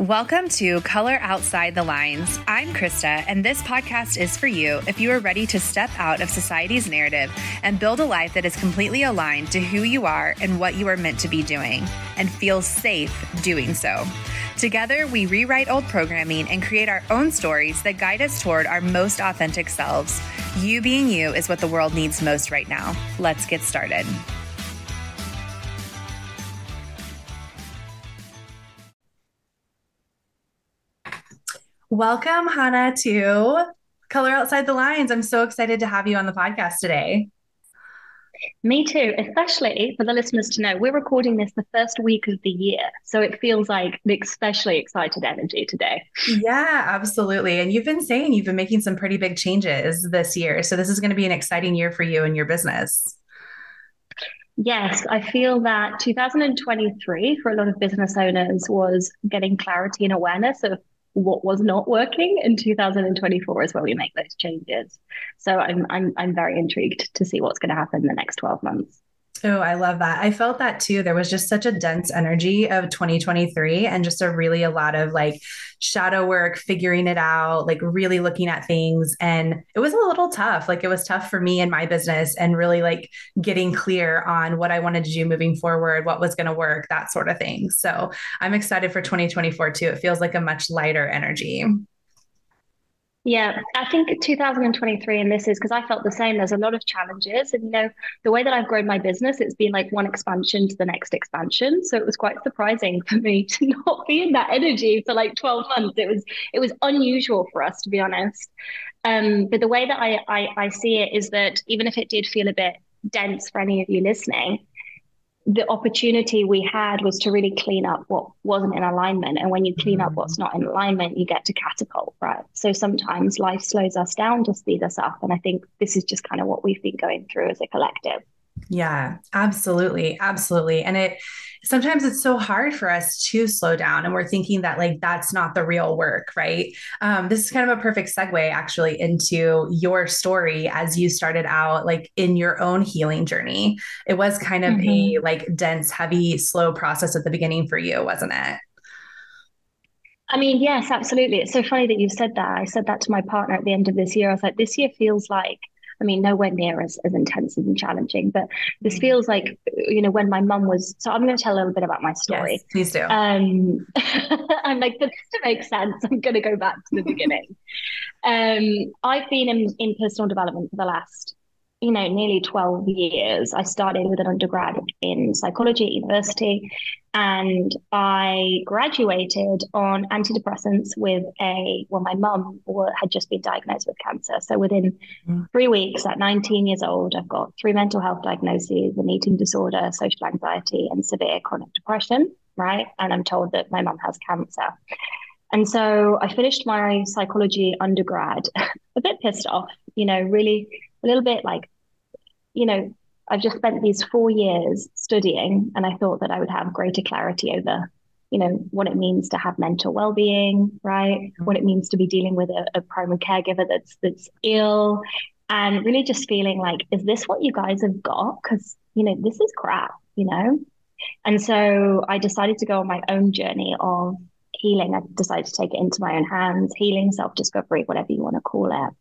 Welcome to Color Outside the Lines. I'm Krista, and this podcast is for you if you are ready to step out of society's narrative and build a life that is completely aligned to who you are and what you are meant to be doing, and feel safe doing so. Together, we rewrite old programming and create our own stories that guide us toward our most authentic selves. You being you is what the world needs most right now. Let's get started. Welcome, Jana, to Color Outside the Lines. I'm so excited to have you on the podcast today. Me too, especially for the listeners to know we're recording this the first week of the year. So it feels like an especially excited energy today. Yeah, absolutely. And you've been saying you've been making some pretty big changes this year. So this is going to be an exciting year for you and your business. Yes, I feel that 2023 for a lot of business owners was getting clarity and awareness of what was not working in 2024 is where we make those changes. So I'm I'm I'm very intrigued to see what's going to happen in the next 12 months. Oh, I love that. I felt that too. There was just such a dense energy of 2023 and just a really a lot of like shadow work, figuring it out, like really looking at things. And it was a little tough. Like it was tough for me and my business and really like getting clear on what I wanted to do moving forward, what was going to work, that sort of thing. So I'm excited for 2024 too. It feels like a much lighter energy. Yeah, I think 2023, and this is because I felt the same. There's a lot of challenges, and you know, the way that I've grown my business, it's been like one expansion to the next expansion. So it was quite surprising for me to not be in that energy for like 12 months. It was it was unusual for us, to be honest. Um, but the way that I, I I see it is that even if it did feel a bit dense for any of you listening, the opportunity we had was to really clean up what wasn't in alignment. And when you clean up mm. what's not in alignment, you get to catapult, right? So sometimes life slows us down to speed us up. And I think this is just kind of what we've been going through as a collective. Yeah, absolutely. Absolutely. And it sometimes it's so hard for us to slow down and we're thinking that like that's not the real work, right? Um, this is kind of a perfect segue actually into your story as you started out like in your own healing journey. It was kind of mm-hmm. a like dense, heavy, slow process at the beginning for you, wasn't it? I mean, yes, absolutely. It's so funny that you said that. I said that to my partner at the end of this year. I was like, this year feels like I mean, nowhere near as, as intense and challenging, but this mm. feels like, you know, when my mum was, so I'm going to tell a little bit about my story. Yes, please do. Um, I'm like, for this to make sense, I'm going to go back to the beginning. Um, I've been in, in personal development for the last you know, nearly 12 years. I started with an undergrad in psychology at university and I graduated on antidepressants with a, well, my mum had just been diagnosed with cancer. So within mm. three weeks at 19 years old, I've got three mental health diagnoses, an eating disorder, social anxiety, and severe chronic depression, right? And I'm told that my mum has cancer. And so I finished my psychology undergrad a bit pissed off, you know, really a little bit like, you know, I've just spent these four years studying, and I thought that I would have greater clarity over, you know, what it means to have mental well-being, right? Mm-hmm. What it means to be dealing with a, a primary caregiver that's that's ill, and really just feeling like, is this what you guys have got? Because you know, this is crap, you know. And so I decided to go on my own journey of healing. I decided to take it into my own hands, healing, self discovery, whatever you want to call it.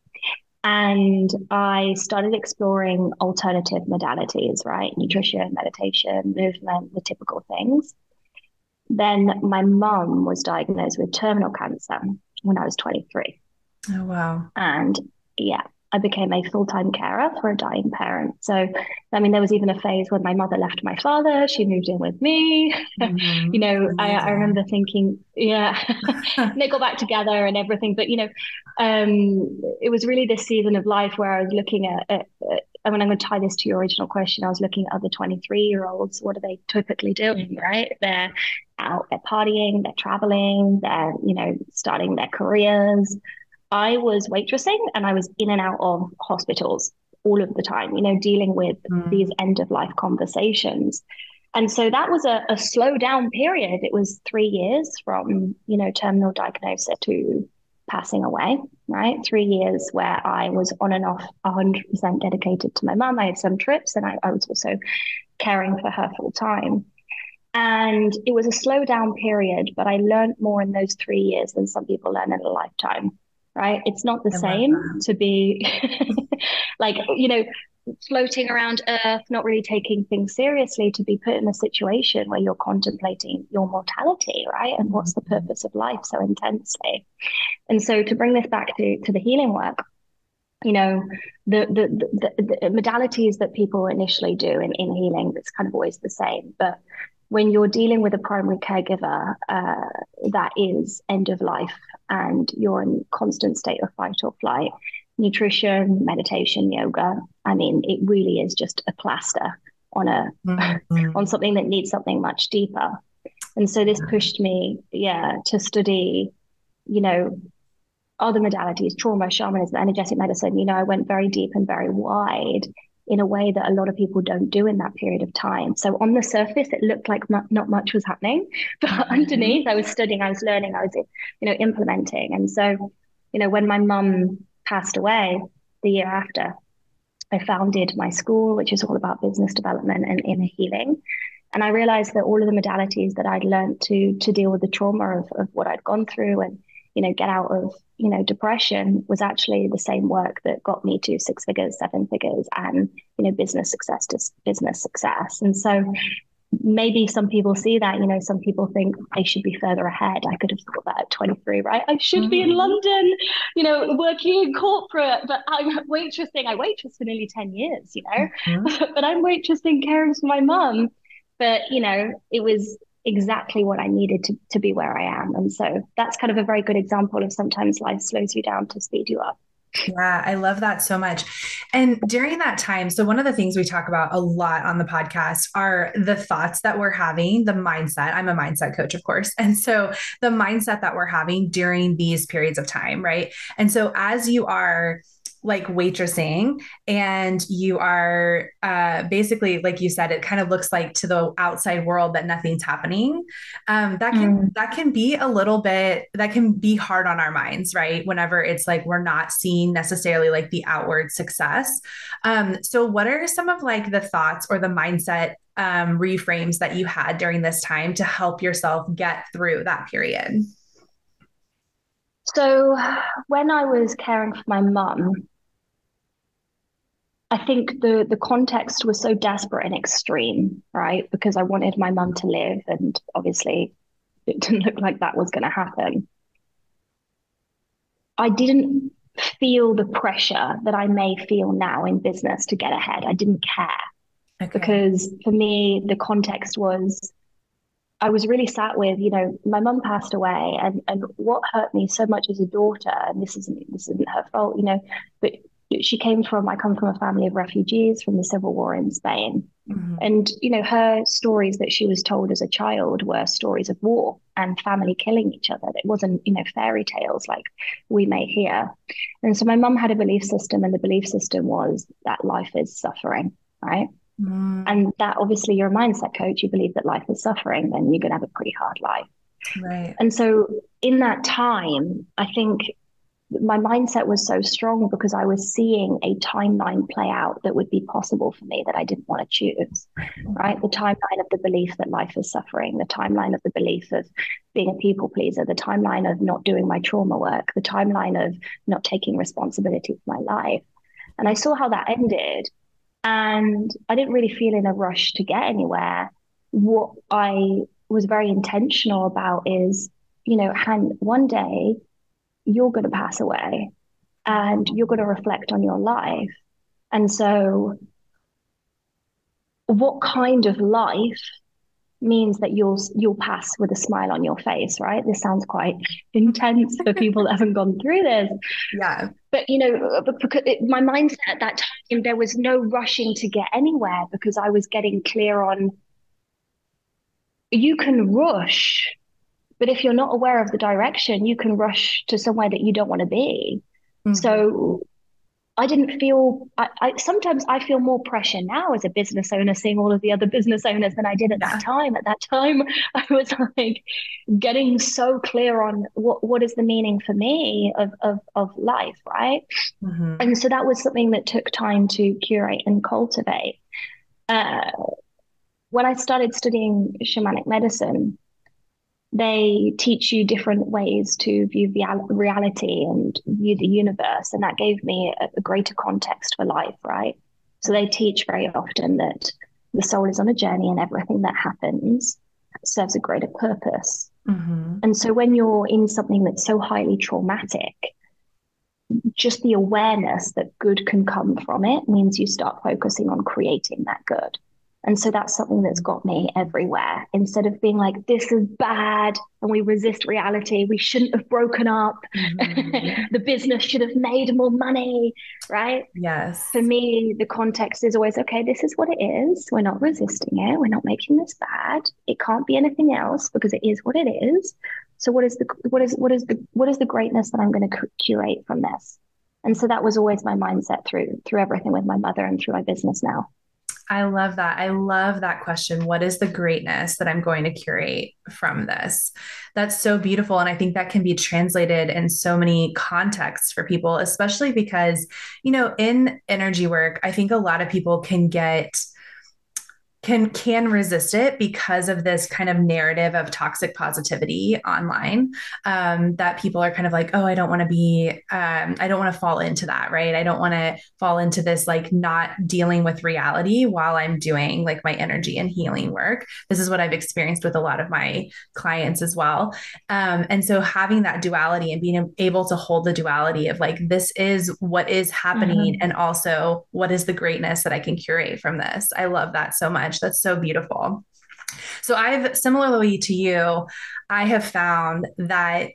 And I started exploring alternative modalities, right? Nutrition, meditation, movement, the typical things. Then my mum was diagnosed with terminal cancer when I was 23. Oh, wow. And yeah, I became a full time carer for a dying parent. So, I mean, there was even a phase when my mother left my father, she moved in with me. Mm-hmm. you know, I, I, remember thinking, yeah, they got back together and everything. But, you know, um, it was really this season of life where I was looking at, at, at I mean, I'm going to tie this to your original question. I was looking at other 23 year olds. What are they typically doing, right? They're out, they're partying, they're traveling, they're, you know, starting their careers. I was waitressing and I was in and out of hospitals all of the time, you know, dealing with mm. these end of life conversations. And so that was a, a slow down period. It was three years from, you know, terminal diagnosis to passing away, right? Three years where I was on and off 100% dedicated to my mum. I had some trips and I, I was also caring for her full time. And it was a slow down period, but I learned more in those three years than some people learn in a lifetime, right? It's not the I same to be like, you know, floating around Earth, not really taking things seriously, to be put in a situation where you're contemplating your mortality, right? And what's the mm-hmm. purpose of life so intensely? And so to bring this back to, to the healing work, you know, the, the, the, the modalities that people initially do in, in healing, it's kind of always the same. But when you're dealing with a primary caregiver uh, that is end of life and you're in constant state of fight or flight, nutrition, meditation, yoga, I mean, it really is just a plaster on a mm-hmm. on something that needs something much deeper. And so this pushed me, yeah, to study, you know, other modalities, trauma, shamanism, energetic medicine. You know, I went very deep and very wide in a way that a lot of people don't do in that period of time. So on the surface, it looked like m- not much was happening, but mm-hmm. underneath, I was studying, I was learning, I was, you know, implementing. And so, you know, when my mum passed away the year after, I founded my school, which is all about business development and inner healing. And I realized that all of the modalities that I'd learned to to deal with the trauma of, of what I'd gone through and you know get out of you know depression was actually the same work that got me to six figures, seven figures, and you know business success to business success. And so maybe some people see that you know some people think i should be further ahead i could have thought that at 23 right i should mm-hmm. be in mm-hmm. london you know working in corporate but i'm waitressing i waitress for nearly 10 years you know mm-hmm. but i'm waitressing caring for my mum but you know it was exactly what i needed to, to be where i am and so that's kind of a very good example of sometimes life slows you down to speed you up yeah, I love that so much. And during that time, so one of the things we talk about a lot on the podcast are the thoughts that we're having, the mindset. I'm a mindset coach, of course. And so the mindset that we're having during these periods of time, right? And so as you are like waitressing and you are uh, basically like you said it kind of looks like to the outside world that nothing's happening. Um, that can mm. that can be a little bit that can be hard on our minds right? Whenever it's like we're not seeing necessarily like the outward success. Um, so what are some of like the thoughts or the mindset um, reframes that you had during this time to help yourself get through that period so when I was caring for my mum, I think the the context was so desperate and extreme, right? Because I wanted my mum to live, and obviously, it didn't look like that was going to happen. I didn't feel the pressure that I may feel now in business to get ahead. I didn't care okay. because for me, the context was I was really sat with, you know, my mum passed away, and and what hurt me so much as a daughter, and this isn't this isn't her fault, you know, but she came from, I come from a family of refugees from the civil war in Spain. Mm-hmm. And, you know, her stories that she was told as a child were stories of war and family killing each other. It wasn't, you know, fairy tales like we may hear. And so my mum had a belief system, and the belief system was that life is suffering, right? Mm. And that obviously you're a mindset coach, you believe that life is suffering, then you're going to have a pretty hard life. Right. And so in that time, I think my mindset was so strong because I was seeing a timeline play out that would be possible for me that I didn't want to choose. Right. The timeline of the belief that life is suffering, the timeline of the belief of being a people pleaser, the timeline of not doing my trauma work, the timeline of not taking responsibility for my life. And I saw how that ended. And I didn't really feel in a rush to get anywhere. What I was very intentional about is, you know, Han, one day you're going to pass away and you're going to reflect on your life. And so, what kind of life means that you'll you'll pass with a smile on your face, right? This sounds quite intense for people that haven't gone through this. Yeah. But you know, because it, my mindset at that time, there was no rushing to get anywhere because I was getting clear on. You can rush but if you're not aware of the direction, you can rush to somewhere that you don't want to be. Mm-hmm. So I didn't feel I, I, sometimes I feel more pressure now as a business owner seeing all of the other business owners than I did at that time. At that time I was like getting so clear on what what is the meaning for me of of, of life, right? Mm-hmm. And so that was something that took time to curate and cultivate. Uh, when I started studying shamanic medicine, they teach you different ways to view the reality and view the universe. And that gave me a, a greater context for life, right? So they teach very often that the soul is on a journey and everything that happens serves a greater purpose. Mm-hmm. And so when you're in something that's so highly traumatic, just the awareness that good can come from it means you start focusing on creating that good. And so that's something that's got me everywhere. Instead of being like, this is bad and we resist reality, we shouldn't have broken up. Mm-hmm. the business should have made more money, right? Yes. For me, the context is always okay, this is what it is. We're not resisting it. We're not making this bad. It can't be anything else because it is what it is. So what is the what is what is the what is the greatness that I'm going to curate from this? And so that was always my mindset through through everything with my mother and through my business now. I love that. I love that question. What is the greatness that I'm going to curate from this? That's so beautiful. And I think that can be translated in so many contexts for people, especially because, you know, in energy work, I think a lot of people can get can can resist it because of this kind of narrative of toxic positivity online um, that people are kind of like oh i don't want to be um, i don't want to fall into that right? I don't want to fall into this like not dealing with reality while i'm doing like my energy and healing work. This is what i've experienced with a lot of my clients as well. Um, and so having that duality and being able to hold the duality of like this is what is happening mm-hmm. and also what is the greatness that i can curate from this. I love that so much That's so beautiful. So I've similarly to you, I have found that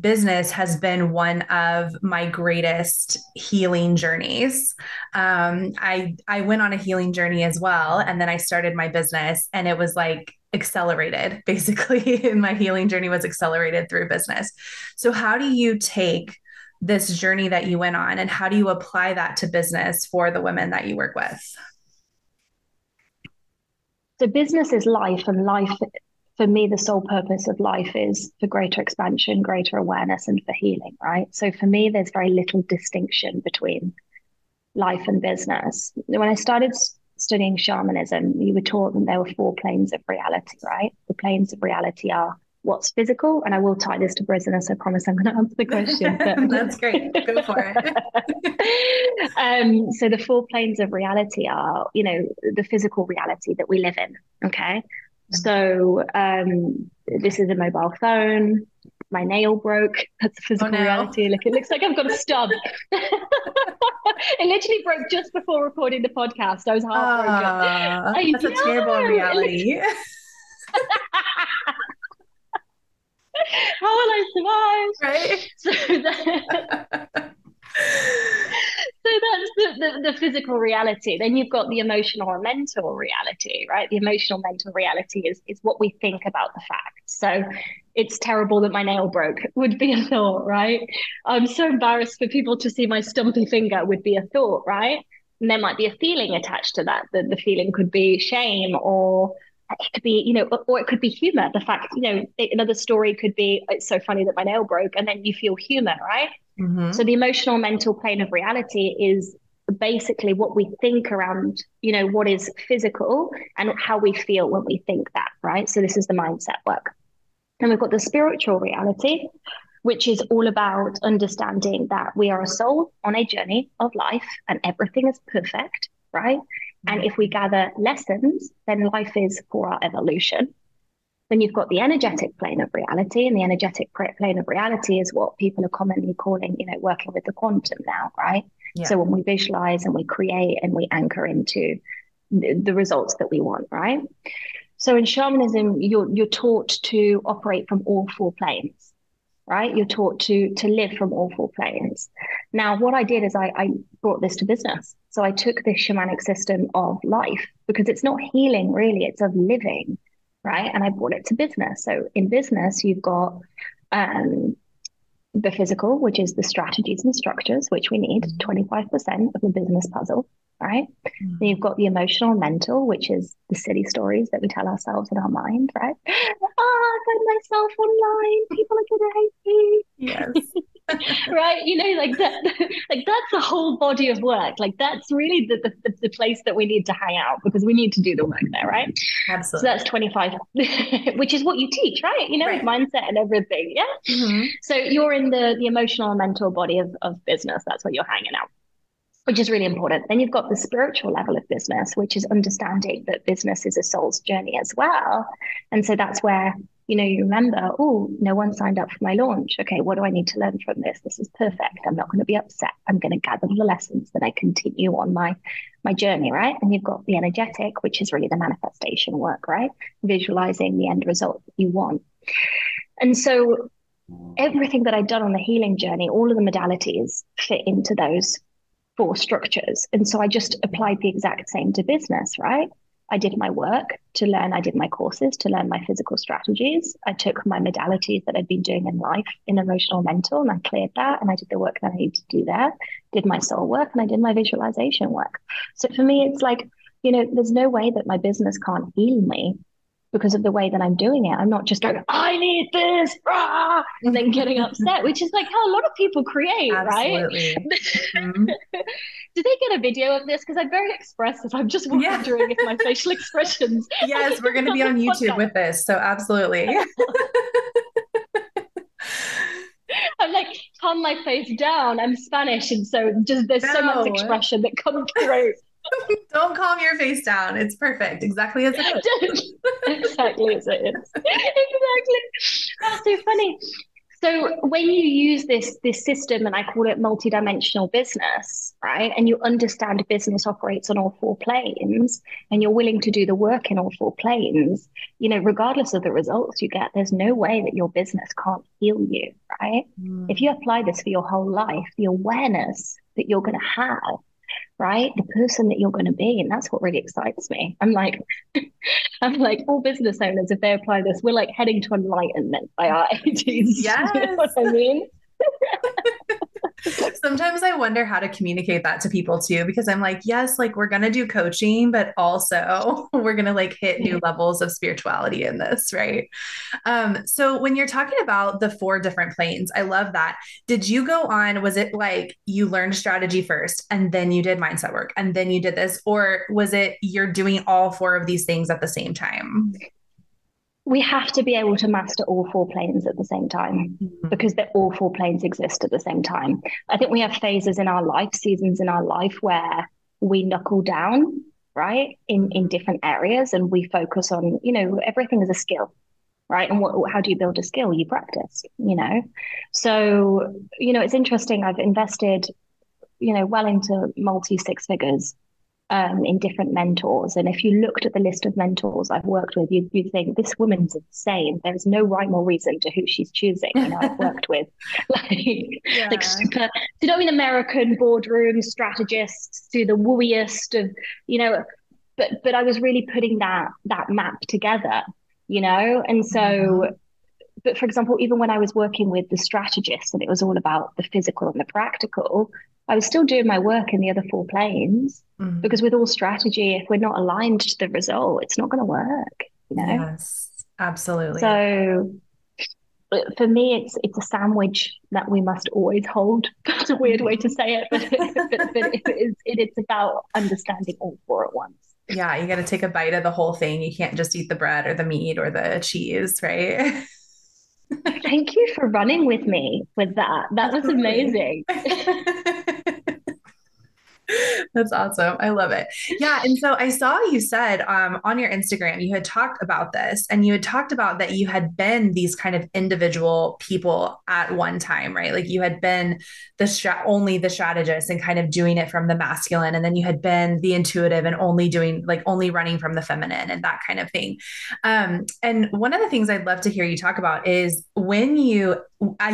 business has been one of my greatest healing journeys. Um, I I went on a healing journey as well, and then I started my business, and it was like accelerated. Basically, my healing journey was accelerated through business. So, how do you take this journey that you went on, and how do you apply that to business for the women that you work with? So business is life, and life for me, the sole purpose of life is for greater expansion, greater awareness, and for healing, right? So for me, there's very little distinction between life and business. When I started studying shamanism, you were taught that there were four planes of reality, right? The planes of reality are what's physical, and I will tie this to business. I promise I'm going to answer the question. But... That's great. Go for it. um, so the four planes of reality are, you know, the physical reality that we live in. Okay. So um, this is a mobile phone. My nail broke. That's a physical oh, no. reality. Look, it looks like I've got a stub. it literally broke just before recording the podcast. I was heartbroken. Uh, that's know. a terrible reality. How will I survive? Right. So, that, so that's the, the, the, physical reality. Then you've got the emotional and mental reality, right? The emotional mental reality is is what we think about the fact. So it's terrible that my nail broke would be a thought, right? I'm so embarrassed for people to see my stumpy finger would be a thought, right? And there might be a feeling attached to that. That the feeling could be shame or it could be, you know, or it could be humor. The fact, you know, another story could be, it's so funny that my nail broke, and then you feel humor, right? Mm-hmm. So the emotional mental plane of reality is basically what we think around, you know, what is physical and how we feel when we think that, right? So this is the mindset work. And we've got the spiritual reality, which is all about understanding that we are a soul on a journey of life and everything is perfect, right? And if we gather lessons, then life is for our evolution. Then you've got the energetic plane of reality, and the energetic plane of reality is what people are commonly calling, you know, working with the quantum now, right? Yeah. So when we visualize and we create and we anchor into the, the results that we want, right? So in shamanism, you're you're taught to operate from all four planes right? You're taught to to live from all four planes. Now, what I did is I, I brought this to business. So I took this shamanic system of life because it's not healing really, it's of living, right? And I brought it to business. So in business, you've got um, the physical, which is the strategies and structures, which we need, 25% mm-hmm. of the business puzzle, right? Mm-hmm. Then you've got the emotional mental, which is the silly stories that we tell ourselves in our mind, right? Ah, oh, I find myself online. People are going to hate me. Yes. right? You know, like that, like that's a whole body of work. Like that's really the, the, the place that we need to hang out because we need to do the work there, right? Absolutely. So that's 25, which is what you teach, right? You know, right. mindset and everything. Yeah. Mm-hmm. So you're in the, the emotional and mental body of, of business. That's where you're hanging out which is really important. Then you've got the spiritual level of business, which is understanding that business is a soul's journey as well. And so that's where, you know, you remember, oh, no one signed up for my launch. Okay, what do I need to learn from this? This is perfect. I'm not going to be upset. I'm going to gather the lessons that I continue on my my journey, right? And you've got the energetic, which is really the manifestation work, right? Visualizing the end result that you want. And so everything that I've done on the healing journey, all of the modalities fit into those four structures. And so I just applied the exact same to business, right? I did my work to learn, I did my courses to learn my physical strategies. I took my modalities that I'd been doing in life in emotional mental and I cleared that and I did the work that I needed to do there, did my soul work and I did my visualization work. So for me, it's like, you know, there's no way that my business can't heal me because of the way that I'm doing it. I'm not just going, I need this, rah, and then getting upset, which is like how a lot of people create, Absolutely. right? mm-hmm. Did they get a video of this? Because I'm very expressive. I'm just wondering yeah. if my facial expressions. Yes, we're going to be on YouTube podcast. with this. So, absolutely. I'm like, calm my face down. I'm Spanish. And so just there's no. so much expression that comes through. Don't calm your face down. It's perfect, exactly as it is. exactly as it is. exactly. That's so funny. So when you use this this system, and I call it multidimensional business, right? And you understand business operates on all four planes, and you're willing to do the work in all four planes, you know, regardless of the results you get, there's no way that your business can't heal you, right? Mm. If you apply this for your whole life, the awareness that you're going to have right? The person that you're going to be. And that's what really excites me. I'm like, I'm like, all business owners, if they apply this, we're like heading to enlightenment by our 80s. Yes. You know what I mean? Sometimes I wonder how to communicate that to people too, because I'm like, yes, like we're going to do coaching, but also we're going to like hit new levels of spirituality in this, right? Um, so when you're talking about the four different planes, I love that. Did you go on, was it like you learned strategy first and then you did mindset work and then you did this? Or was it you're doing all four of these things at the same time? We have to be able to master all four planes at the same time mm-hmm. because the all four planes exist at the same time. I think we have phases in our life, seasons in our life where we knuckle down, right, in in different areas, and we focus on, you know, everything is a skill, right? And what, how do you build a skill? You practice, you know. So, you know, it's interesting. I've invested, you know, well into multi six figures um, in different mentors. And if you looked at the list of mentors I've worked with, you'd, you'd think this woman's insane. There's no rhyme or reason to who she's choosing. You know, I've worked with like, yeah. like super, you know, in American boardroom strategists to the wooiest of, you know, but but I was really putting that that map together, you know, and so. Mm-hmm. But for example, even when I was working with the strategists and it was all about the physical and the practical, I was still doing my work in the other four planes mm-hmm. because with all strategy, if we're not aligned to the result, it's not going to work. You know. Yes, absolutely. So for me, it's it's a sandwich that we must always hold. That's a weird way to say it, but, but, but it is, it, it's about understanding all four at once. Yeah, you got to take a bite of the whole thing. You can't just eat the bread or the meat or the cheese, right? Thank you for running with me with that. That was amazing. That's awesome. I love it. Yeah. And so I saw you said um, on your Instagram, you had talked about this and you had talked about that you had been these kind of individual people at one time, right? Like you had been the strat- only the strategist and kind of doing it from the masculine. And then you had been the intuitive and only doing like only running from the feminine and that kind of thing. Um, and one of the things I'd love to hear you talk about is when you,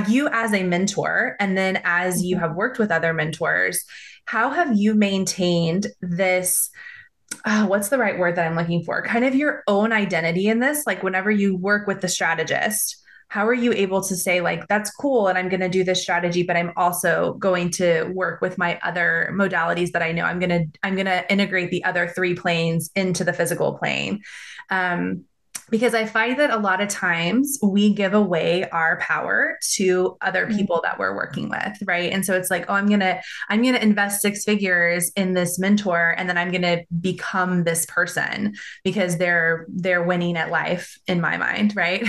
you as a mentor, and then as you mm-hmm. have worked with other mentors, how have you maintained this? Uh, what's the right word that I'm looking for? Kind of your own identity in this. Like, whenever you work with the strategist, how are you able to say, like, that's cool and I'm going to do this strategy, but I'm also going to work with my other modalities that I know I'm going to, I'm going to integrate the other three planes into the physical plane. Um, because I find that a lot of times we give away our power to other mm. people that we're working with, right? And so it's like, oh, I'm gonna I'm gonna invest six figures in this mentor, and then I'm gonna become this person because they're they're winning at life in my mind, right?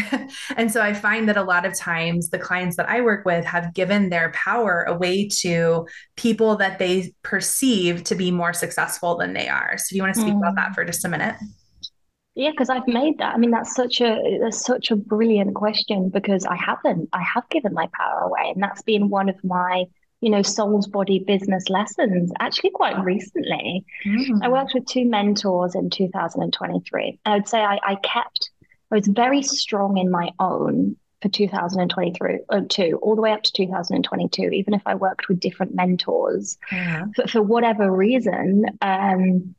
and so I find that a lot of times the clients that I work with have given their power away to people that they perceive to be more successful than they are. So do you want to speak mm. about that for just a minute? Yeah, because I've made that. I mean, that's such a that's such a brilliant question because I haven't. I have given my power away, and that's been one of my you know soul's body business lessons. Actually, quite recently, mm. I worked with two mentors in 2023. I would say I, I kept. I was very strong in my own for 2023 or uh, two, all the way up to 2022. Even if I worked with different mentors, yeah. for, for whatever reason. Um,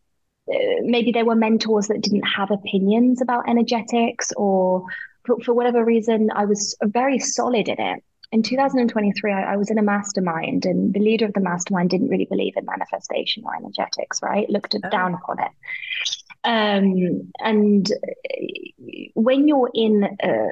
maybe there were mentors that didn't have opinions about energetics or for, for whatever reason i was very solid in it. In 2023 I, I, was in a mastermind and the leader of the mastermind didn't really believe in manifestation or energetics right? Looked oh. down upon it. Um, and when you're in a,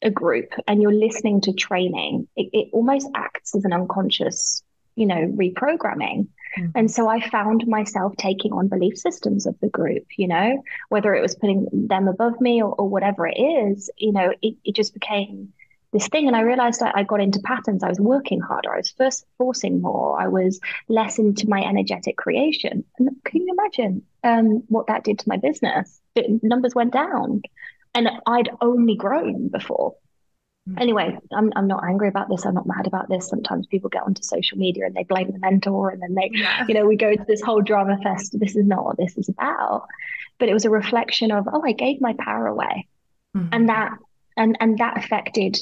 a, group and you're listening to training it, it almost acts as an unconscious you know reprogramming Mm-hmm. And so I found myself taking on belief systems of the group, you know, whether it was putting them above me or, or whatever it is, you know, it, it just became this thing. And I realized I, I got into patterns. I was working harder. I was first forcing more. I was less into my energetic creation. And can you imagine um, what that did to my business? It, numbers went down. And I'd only grown before. Anyway, I'm I'm not angry about this. I'm not mad about this. Sometimes people get onto social media and they blame the mentor, and then they, yeah. you know, we go to this whole drama fest. This is not what this is about. But it was a reflection of, oh, I gave my power away, mm-hmm. and that and and that affected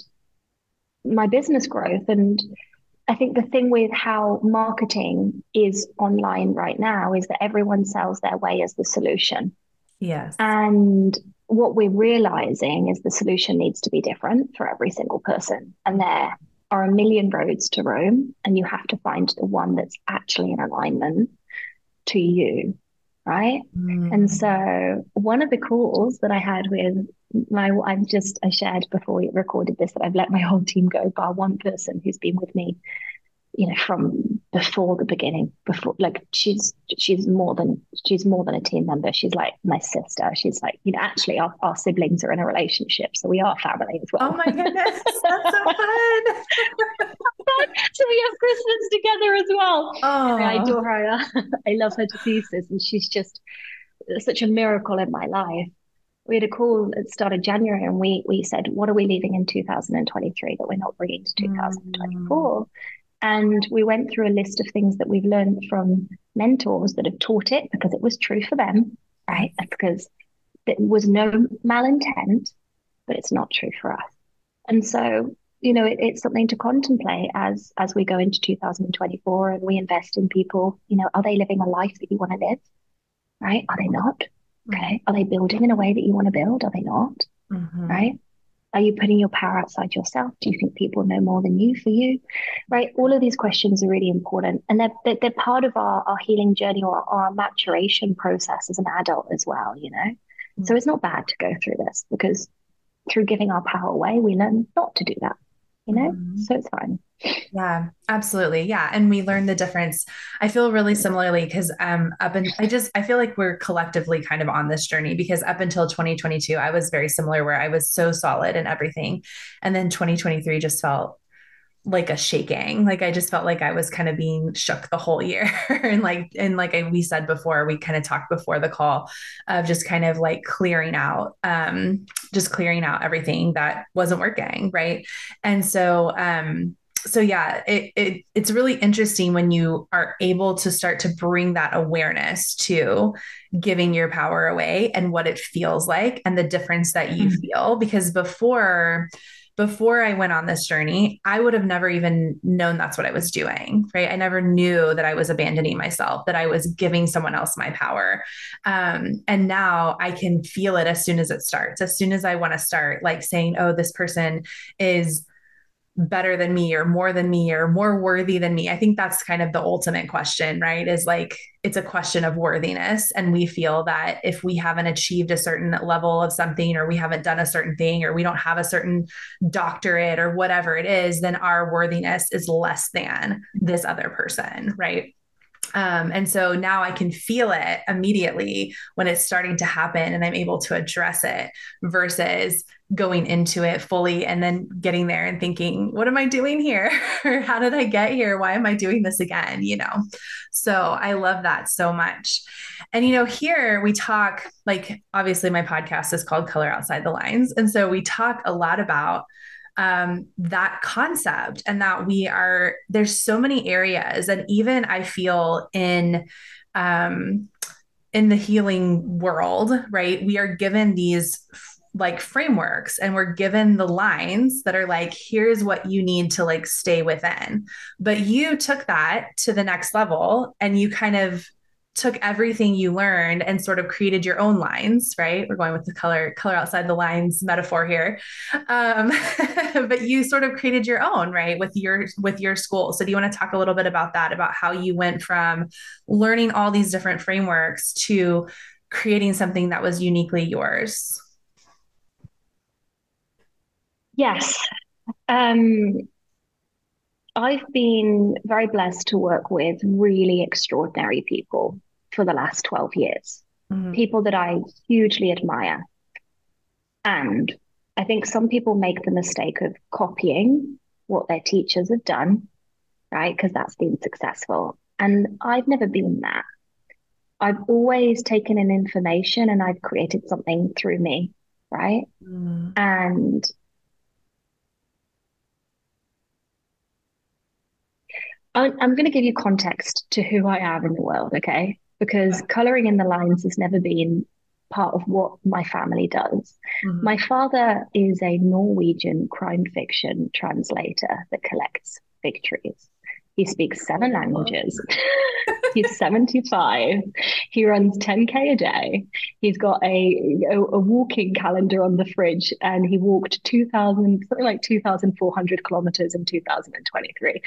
my business growth. And I think the thing with how marketing is online right now is that everyone sells their way as the solution. Yes. And what we're realizing is the solution needs to be different for every single person. And there are a million roads to Rome, and you have to find the one that's actually in alignment to you. Right. Mm. And so, one of the calls that I had with my, I've just, I shared before we recorded this that I've let my whole team go, bar one person who's been with me you know from before the beginning before like she's she's more than she's more than a team member. She's like my sister. She's like you know actually our, our siblings are in a relationship so we are family as well. Oh my goodness that's so fun. So we have christmas together as well. Oh. i adore her. I love her to pieces and she's just such a miracle in my life. We had a call at start of January and we we said, what are we leaving in 2023 that we're not bringing to 2024? Mm. And we went through a list of things that we've learned from mentors that have taught it because it was true for them, right? Because there was no malintent, but it's not true for us. And so, you know, it, it's something to contemplate as as we go into 2024 and we invest in people. You know, are they living a life that you want to live? Right? Are they not? Okay. Are they building in a way that you want to build? Are they not? Mm-hmm. Right? Are you putting your power outside yourself? Do you think people know more than you for you? Right? All of these questions are really important. And they're, they're, part of our, our healing journey or our maturation process as an adult as well, you know? Mm-hmm. So it's not bad to go through this because through giving our power away, we learn not to do that, you know? Mm-hmm. So it's fine. Yeah, absolutely. Yeah. And we learn the difference. I feel really similarly because um up and I just I feel like we're collectively kind of on this journey because up until 2022, I was very similar where I was so solid in everything. And then 2023 just felt like a shaking like i just felt like i was kind of being shook the whole year and like and like I, we said before we kind of talked before the call of just kind of like clearing out um just clearing out everything that wasn't working right and so um so yeah, it, it it's really interesting when you are able to start to bring that awareness to giving your power away and what it feels like and the difference that you mm-hmm. feel because before before I went on this journey, I would have never even known that's what I was doing, right? I never knew that I was abandoning myself, that I was giving someone else my power. Um, and now I can feel it as soon as it starts, as soon as I want to start, like saying, oh, this person is better than me or more than me or more worthy than me? I think that's kind of the ultimate question, right? Is like it's a question of worthiness. And we feel that if we haven't achieved a certain level of something or we haven't done a certain thing or we don't have a certain doctorate or whatever it is, then our worthiness is less than this other person, right? Um, and so now I can feel it immediately when it's starting to happen and I'm able to address it versus going into it fully and then getting there and thinking, what am I doing here? How did I get here? Why am I doing this again? You know? So I love that so much. And, you know, here we talk, like, obviously, my podcast is called Color Outside the Lines. And so we talk a lot about um, that concept and that we are there's so many areas. And even i feel in um, in the healing world right we are given these like frameworks and we're given the lines that are like here's what you need to like stay within. But you took that to the next level and you kind of took everything you learned and sort of created your own lines right? We're going with the color color outside the lines metaphor here. Um, but you sort of created your own right with your with your school. So do you want to talk a little bit about that about how you went from learning all these different frameworks to creating something that was uniquely yours? Yes. Um I've been very blessed to work with really extraordinary people for the last 12 years. Mm-hmm. People that I hugely admire. And I think some people make the mistake of copying what their teachers have done, right? Because that's been successful. And I've never been that. I've always taken in information and I've created something through me, right? Mm. And I'm, I'm going to give you context to who I am in the world, okay? Because coloring in the lines has never been part of what my family does. Mm-hmm. My father is a Norwegian crime fiction translator that collects victories. He speaks seven languages. He's 75. He runs 10K a day. He's got a, a, a, walking calendar on the fridge and he walked 2,000, something like 2,400 kilometers in 2023.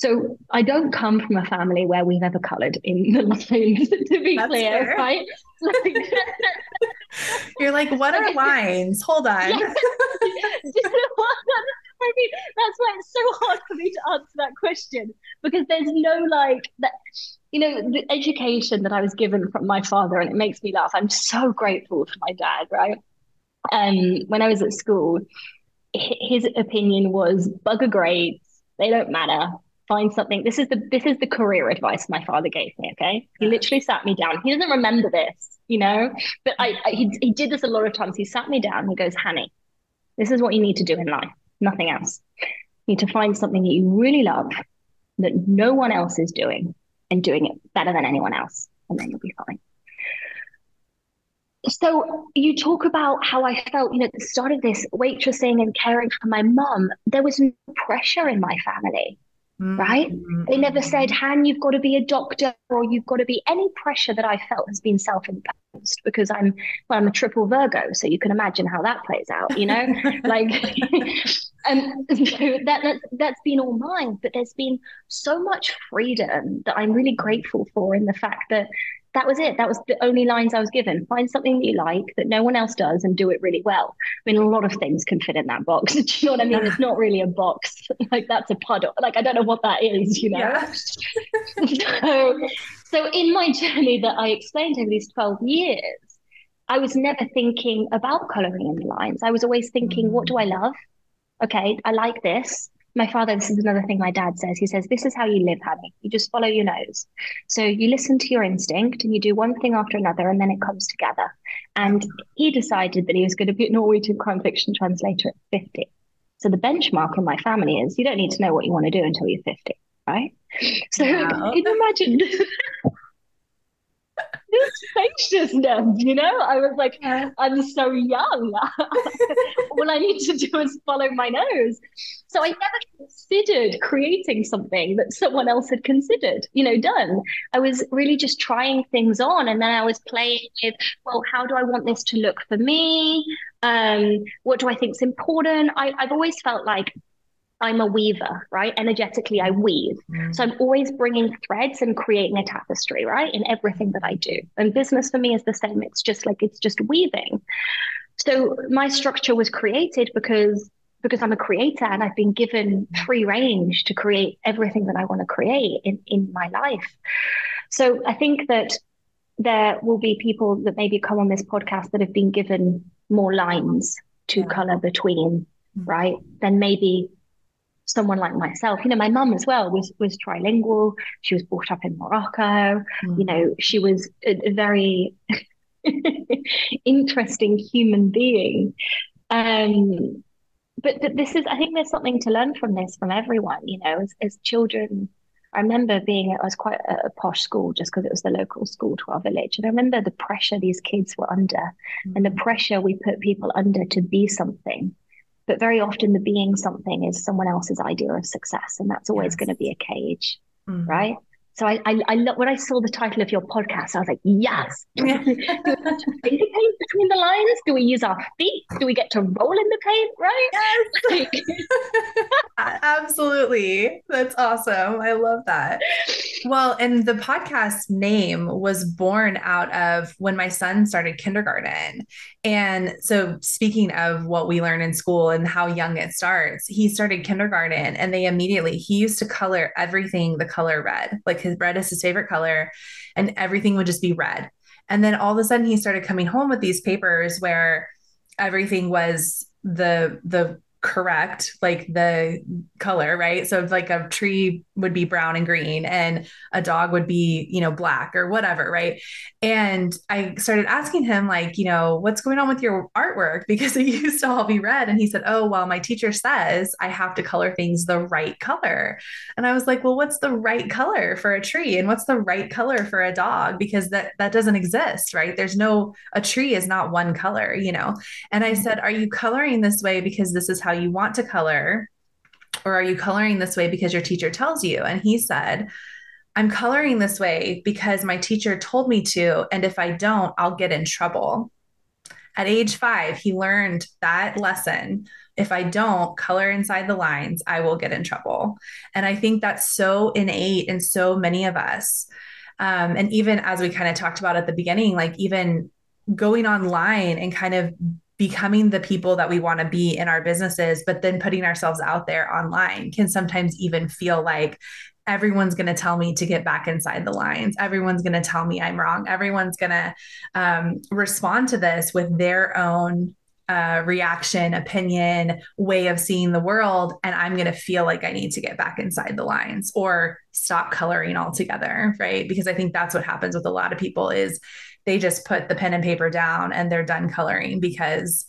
So I don't come from a family where we've ever coloured in the lines, to be That's clear, fair. right? You're like, what are lines? Hold on. I mean, that's why it's so hard for me to answer that question because there's no like that. You know, the education that I was given from my father, and it makes me laugh. I'm so grateful for my dad, right? Um, when I was at school, his opinion was bugger grades, they don't matter find something. This is the this is the career advice my father gave me. Okay, he literally sat me down. He doesn't remember this, you know, but I, I he he did this a lot of times. He sat me down. He goes, "Honey, this is what you need to do in life. Nothing else. You need to find something that you really love that no one else is doing and doing it better than anyone else, and then you'll be fine." So you talk about how I felt, you know, at the start of this waitressing and caring for my mum. There was no pressure in my family right? Mm-hmm. They never said, Han, you've got to be a doctor or you've got to be any pressure that I felt has been self imposed because I'm, well, I'm a triple Virgo. So you can imagine how that plays out, you know? like, and so that, that, that's been all mine. But there's been so much freedom that I'm really grateful for in the fact that that was it. That was the only lines I was given. Find something that you like that no one else does and do it really well. I mean, a lot of things can fit in that box. do you know what I mean? It's not really a box. like that's a puddle. Like I don't know what that is, you know? Yeah. so, so in my journey that I explained over these 12 years, I was never thinking about coloring in the lines. I was always thinking, what do I love? Okay, I like this my father, this is another thing my dad says. He says, This is how you live, honey. You just follow your nose. So you listen to your instinct and you do one thing after another, and then it comes together. And he decided that he was going to be a Norwegian crime fiction translator at 50. So the benchmark in my family is you don't need to know what you want to do until you're 50, right? So wow. can you imagine? this spaciousness, you know? I was like, I'm so young. All I need to do is follow my nose. So I never considered creating something that someone else had considered, you know, done. I was really just trying things on. And then I was playing with, well, how do I want this to look for me? Um, what do I think is important? I, I've always felt like I'm a weaver, right? Energetically, I weave. Mm-hmm. So I'm always bringing threads and creating a tapestry, right? In everything that I do. And business for me is the same. It's just like, it's just weaving. So my structure was created because because I'm a creator and I've been given free range to create everything that I want to create in, in my life. So I think that there will be people that maybe come on this podcast that have been given more lines to yeah. color between, mm-hmm. right? Then maybe someone like myself. You know, my mum as well was was trilingual. She was brought up in Morocco. Mm-hmm. You know, she was a, very interesting human being. Um, but, but this is, I think there's something to learn from this from everyone. You know, as, as children, I remember being, I was quite a, a posh school just because it was the local school to our village. And I remember the pressure these kids were under mm-hmm. and the pressure we put people under to be something. But very often the being something is someone else's idea of success. And that's always yes. going to be a cage, mm-hmm. right? So I, I, I when I saw the title of your podcast, I was like, yes. Do we, do we finger paint between the lines? Do we use our feet? Do we get to roll in the paint? Right? Yes. Absolutely. That's awesome. I love that. Well, and the podcast name was born out of when my son started kindergarten. And so, speaking of what we learn in school and how young it starts, he started kindergarten and they immediately, he used to color everything the color red. Like his red is his favorite color, and everything would just be red. And then all of a sudden, he started coming home with these papers where everything was the the correct like the color right? So like a tree would be brown and green and a dog would be you know black or whatever right? And i started asking him like you know what's going on with your artwork? Because it used to all be red. And he said oh well my teacher says i have to color things the right color. And i was like well what's the right color for a tree? And what's the right color for a dog? Because that that doesn't exist right? There's no a tree is not one color you know? And i said are you coloring this way because this is how you want to color or are you coloring this way because your teacher tells you? And he said, I'm coloring this way because my teacher told me to. And if I don't, I'll get in trouble. At age five, he learned that lesson. If I don't color inside the lines, I will get in trouble. And I think that's so innate in so many of us. Um, and even as we kind of talked about at the beginning, like even going online and kind of becoming the people that we want to be in our businesses, but then putting ourselves out there online can sometimes even feel like everyone's going to tell me to get back inside the lines. Everyone's going to tell me I'm wrong. Everyone's going to um, respond to this with their own uh, reaction, opinion, way of seeing the world. And I'm going to feel like I need to get back inside the lines or stop coloring altogether. Right. Because I think that's what happens with a lot of people is they just put the pen and paper down and they're done coloring because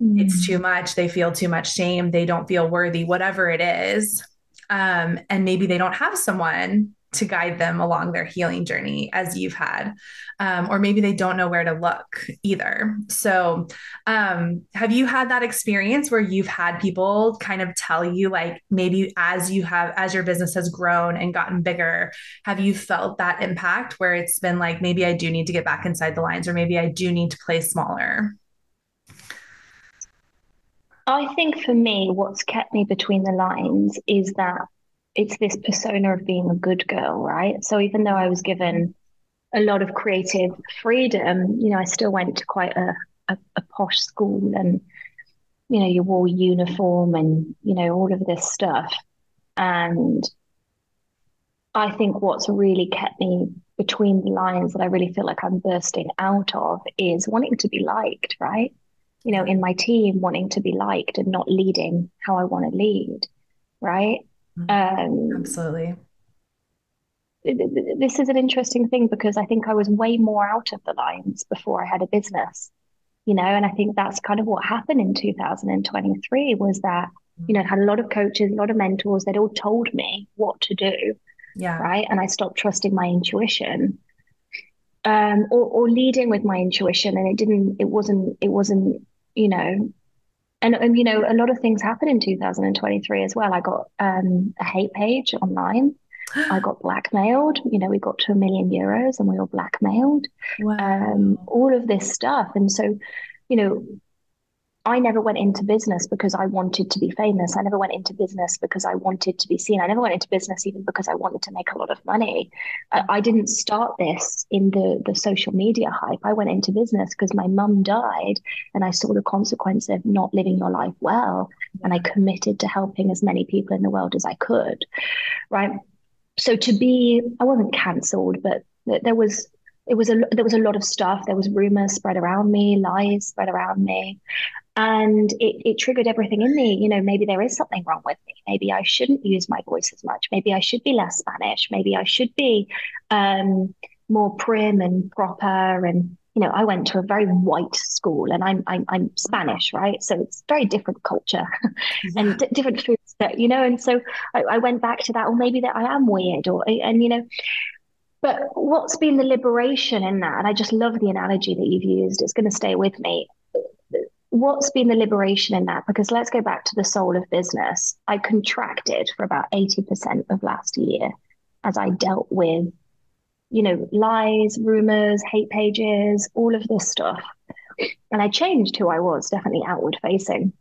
mm. it's too much. They feel too much shame. They don't feel worthy, whatever it is. Um, and maybe they don't have someone to guide them along their healing journey as you've had um, or maybe they don't know where to look either. So um, have you had that experience where you've had people kind of tell you like maybe as you have as your business has grown and gotten bigger have you felt that impact where it's been like maybe i do need to get back inside the lines or maybe i do need to play smaller? I think for me, what's kept me between the lines is that it's this persona of being a good girl, right? So even though I was given a lot of creative freedom, you know, I still went to quite a, a, a posh school and, you know, you wore uniform and, you know, all of this stuff. And I think what's really kept me between the lines that I really feel like I'm bursting out of is wanting to be liked, right? You know, in my team, wanting to be liked and not leading how I want to lead, right? Um, Absolutely. This is an interesting thing because I think I was way more out of the lines before I had a business, you know, and I think that's kind of what happened in 2023 was that, you know, I had a lot of coaches, a lot of mentors, they'd all told me what to do. Yeah. Right. And I stopped trusting my intuition. Um, or, or leading with my intuition and it didn't it wasn't it wasn't you know and, and you know a lot of things happened in 2023 as well. I got um, a hate page online. I got blackmailed. You know we got to a million euros and we were blackmailed. Wow. um, all of this stuff. And so you know I never went into business because I wanted to be famous. I never went into business because I wanted to be seen. I never went into business even because I wanted to make a lot of money. I, I didn't start this in the, the social media hype. I went into business because my mum died and I saw the consequence of not living your life well. And I committed to helping as many people in the world as I could. Right. So to be, I wasn't cancelled, but there was it was a there was a lot of stuff. There was rumors spread around me, lies spread around me, and it, it triggered everything in me. You know, maybe there is something wrong with me. Maybe I shouldn't use my voice as much. Maybe I should be less Spanish. Maybe I should be um, more prim and proper. And you know, I went to a very white school, and I'm I'm, I'm Spanish, right? So it's very different culture and d- different foods that you know. And so I, I went back to that. Or maybe that I am weird, or and you know. But what's been the liberation in that? And I just love the analogy that you've used. It's going to stay with me what's been the liberation in that? Because let's go back to the soul of business. I contracted for about 80% of last year as I dealt with, you know, lies, rumors, hate pages, all of this stuff. And I changed who I was, definitely outward facing.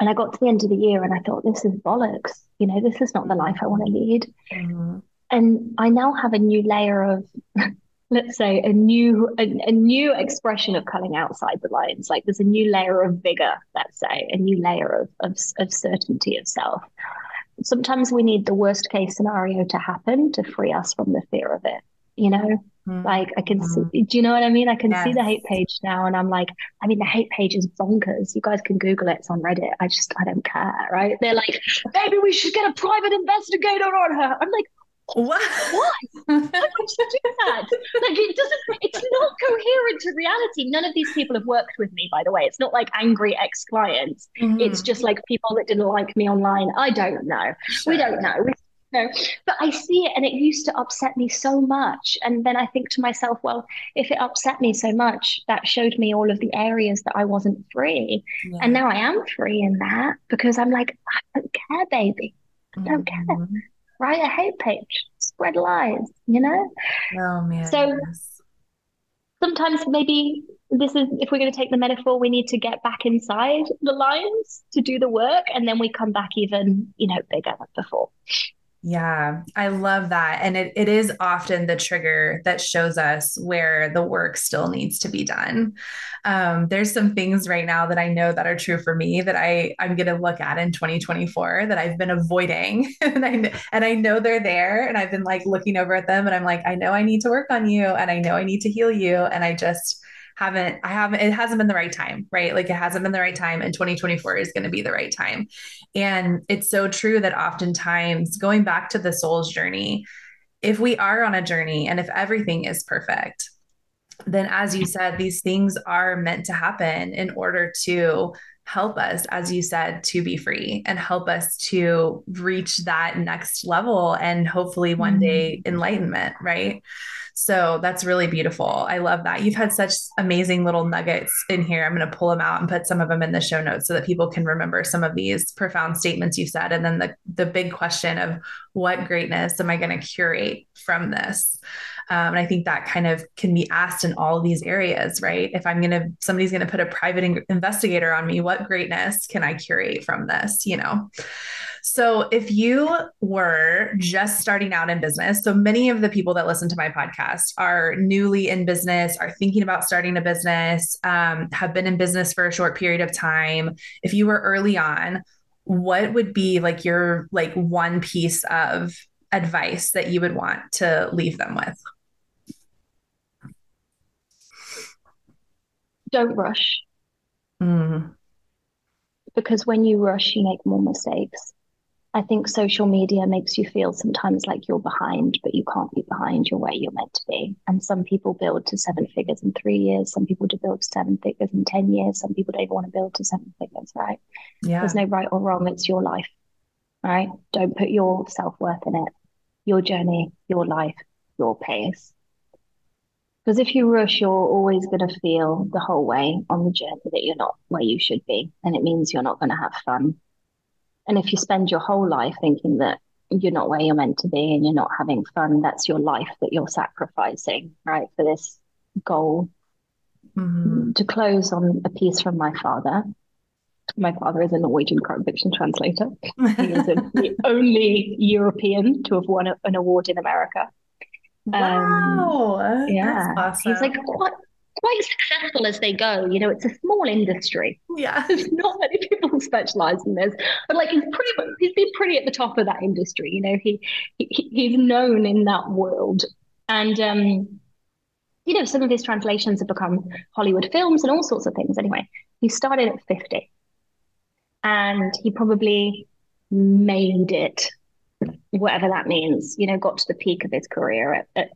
And I got to the end of the year and I thought, this is bollocks. You know, this is not the life I want to lead. Mm-hmm. And I now have a new layer of let's say a new a, a, new expression of culling outside the lines. Like there's a new layer of vigor let's say a new layer of, of, of certainty of self. Sometimes we need the worst case scenario to happen to free us from the fear of it you know? Mm. like i can mm. see do you know what i mean? I can yes. see the hate page now and i'm like i mean the hate page is bonkers. You guys can google it it's on reddit. I just i don't care right? They're like maybe we should get a private investigator on her. I'm like what? What? Why would you do that? Like it doesn't. It's not coherent to reality. None of these people have worked with me, by the way. It's not like angry ex-clients. Mm-hmm. It's just like people that didn't like me online. I don't know. Sure. We don't know. We know. But I see it, and it used to upset me so much. And then I think to myself, well, if it upset me so much, that showed me all of the areas that I wasn't free. Yeah. And now I am free in that because I'm like, I don't care, baby. I don't mm-hmm. care write a hate page, spread lies, you know? Oh man. So yes. sometimes maybe this is if we're going to take the metaphor, we need to get back inside the lines to do the work and then we come back even, you know, bigger than before. Yeah, I love that. And it, it is often the trigger that shows us where the work still needs to be done. Um, there's some things right now that I know that are true for me that I, I'm going to look at in 2024 that I've been avoiding. and, I, and I know they're there. And I've been like looking over at them and I'm like, I know I need to work on you and I know I need to heal you. And I just, haven't I haven't it hasn't been the right time, right? Like it hasn't been the right time and 2024 is going to be the right time. And it's so true that oftentimes going back to the soul's journey, if we are on a journey and if everything is perfect, then as you said, these things are meant to happen in order to help us, as you said, to be free and help us to reach that next level and hopefully one day mm-hmm. enlightenment, right? So that's really beautiful. I love that. You've had such amazing little nuggets in here. I'm going to pull them out and put some of them in the show notes so that people can remember some of these profound statements you said. And then the, the big question of what greatness am I going to curate from this? Um, and I think that kind of can be asked in all of these areas, right? If I'm going to, somebody's going to put a private in- investigator on me, what greatness can I curate from this, you know? So, if you were just starting out in business, so many of the people that listen to my podcast are newly in business, are thinking about starting a business, um, have been in business for a short period of time. If you were early on, what would be like your like one piece of advice that you would want to leave them with? Don't rush. Mm. Because when you rush, you make more mistakes. I think social media makes you feel sometimes like you're behind, but you can't be behind. You're where you're meant to be. And some people build to seven figures in three years. Some people to build to seven figures in 10 years. Some people don't even want to build to seven figures, right? Yeah. There's no right or wrong. It's your life, right? Don't put your self worth in it. Your journey, your life, your pace. Because if you rush, you're always going to feel the whole way on the journey that you're not where you should be. And it means you're not going to have fun and if you spend your whole life thinking that you're not where you're meant to be and you're not having fun, that's your life that you're sacrificing, right, for this goal. Mm-hmm. To close on a piece from my father, My father is a Norwegian crime fiction translator. He is a, the only European to have won a, an award in America. Wow. Um, yeah. Awesome. He's like quite quite successful as they go. You know, it's a small industry. Yeah. There's not many people who specialize in this. But like he's pretty he's been pretty at the top of that industry. You know, he, he he's known in that world. And um, you know, some of his translations have become Hollywood films and all sorts of things. Anyway, he started at 50. And he probably made it whatever that means, you know, got to the peak of his career at, at,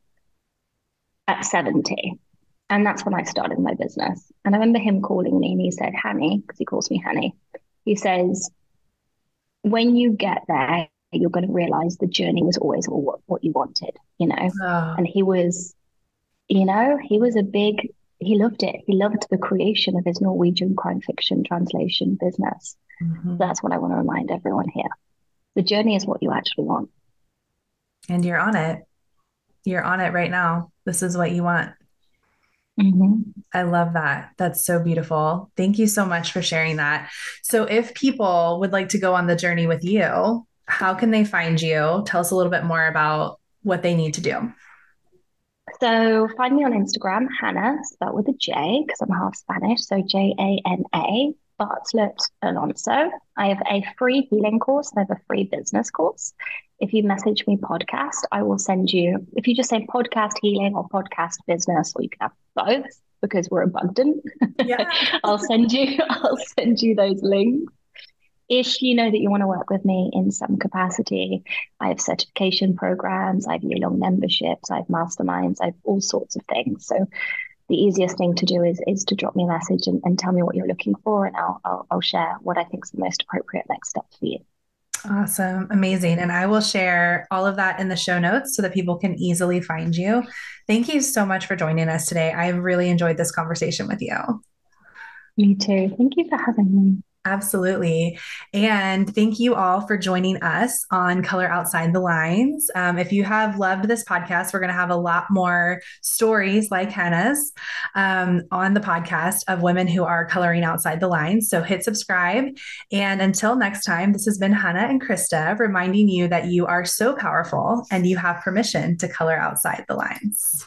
at 70. And that's when I started my business. And I remember him calling me and he said, Hanny, because he calls me Hanny, he says, when you get there, you're going to realize the journey was always what, what you wanted, you know? Oh. And he was, you know, he was a big, he loved it. He loved the creation of his Norwegian crime fiction translation business. Mm-hmm. That's what I want to remind everyone here the journey is what you actually want. And you're on it. You're on it right now. This is what you want. Mm-hmm. I love that. That's so beautiful. Thank you so much for sharing that. So, if people would like to go on the journey with you, how can they find you? Tell us a little bit more about what they need to do. So, find me on Instagram, Jana, spelled with a J because I'm half Spanish. So, J A N A Bartlett Alonso. I have a free healing course. I have a free business course. If you message me podcast, I will send you, if you just say podcast healing or podcast business, or you can have both because we're abundant. Yeah. I'll send you, I'll send you those links. If you know that you want to work with me in some capacity, I have certification programs, I have year long memberships, I have masterminds, I have all sorts of things. So the easiest thing to do is is to drop me a message and, and tell me what you're looking for, and I'll, I'll, I'll share what I think is the most appropriate next step for you. Awesome. Amazing. And I will share all of that in the show notes so that people can easily find you. Thank you so much for joining us today. I really enjoyed this conversation with you. Me too. Thank you for having me. Absolutely. And thank you all for joining us on Color Outside the Lines. Um, if you have loved this podcast, we're going to have a lot more stories like Jana's um, on the podcast of women who are coloring outside the lines. So hit subscribe. And until next time, this has been Hannah and Krista reminding you that you are so powerful and you have permission to color outside the lines.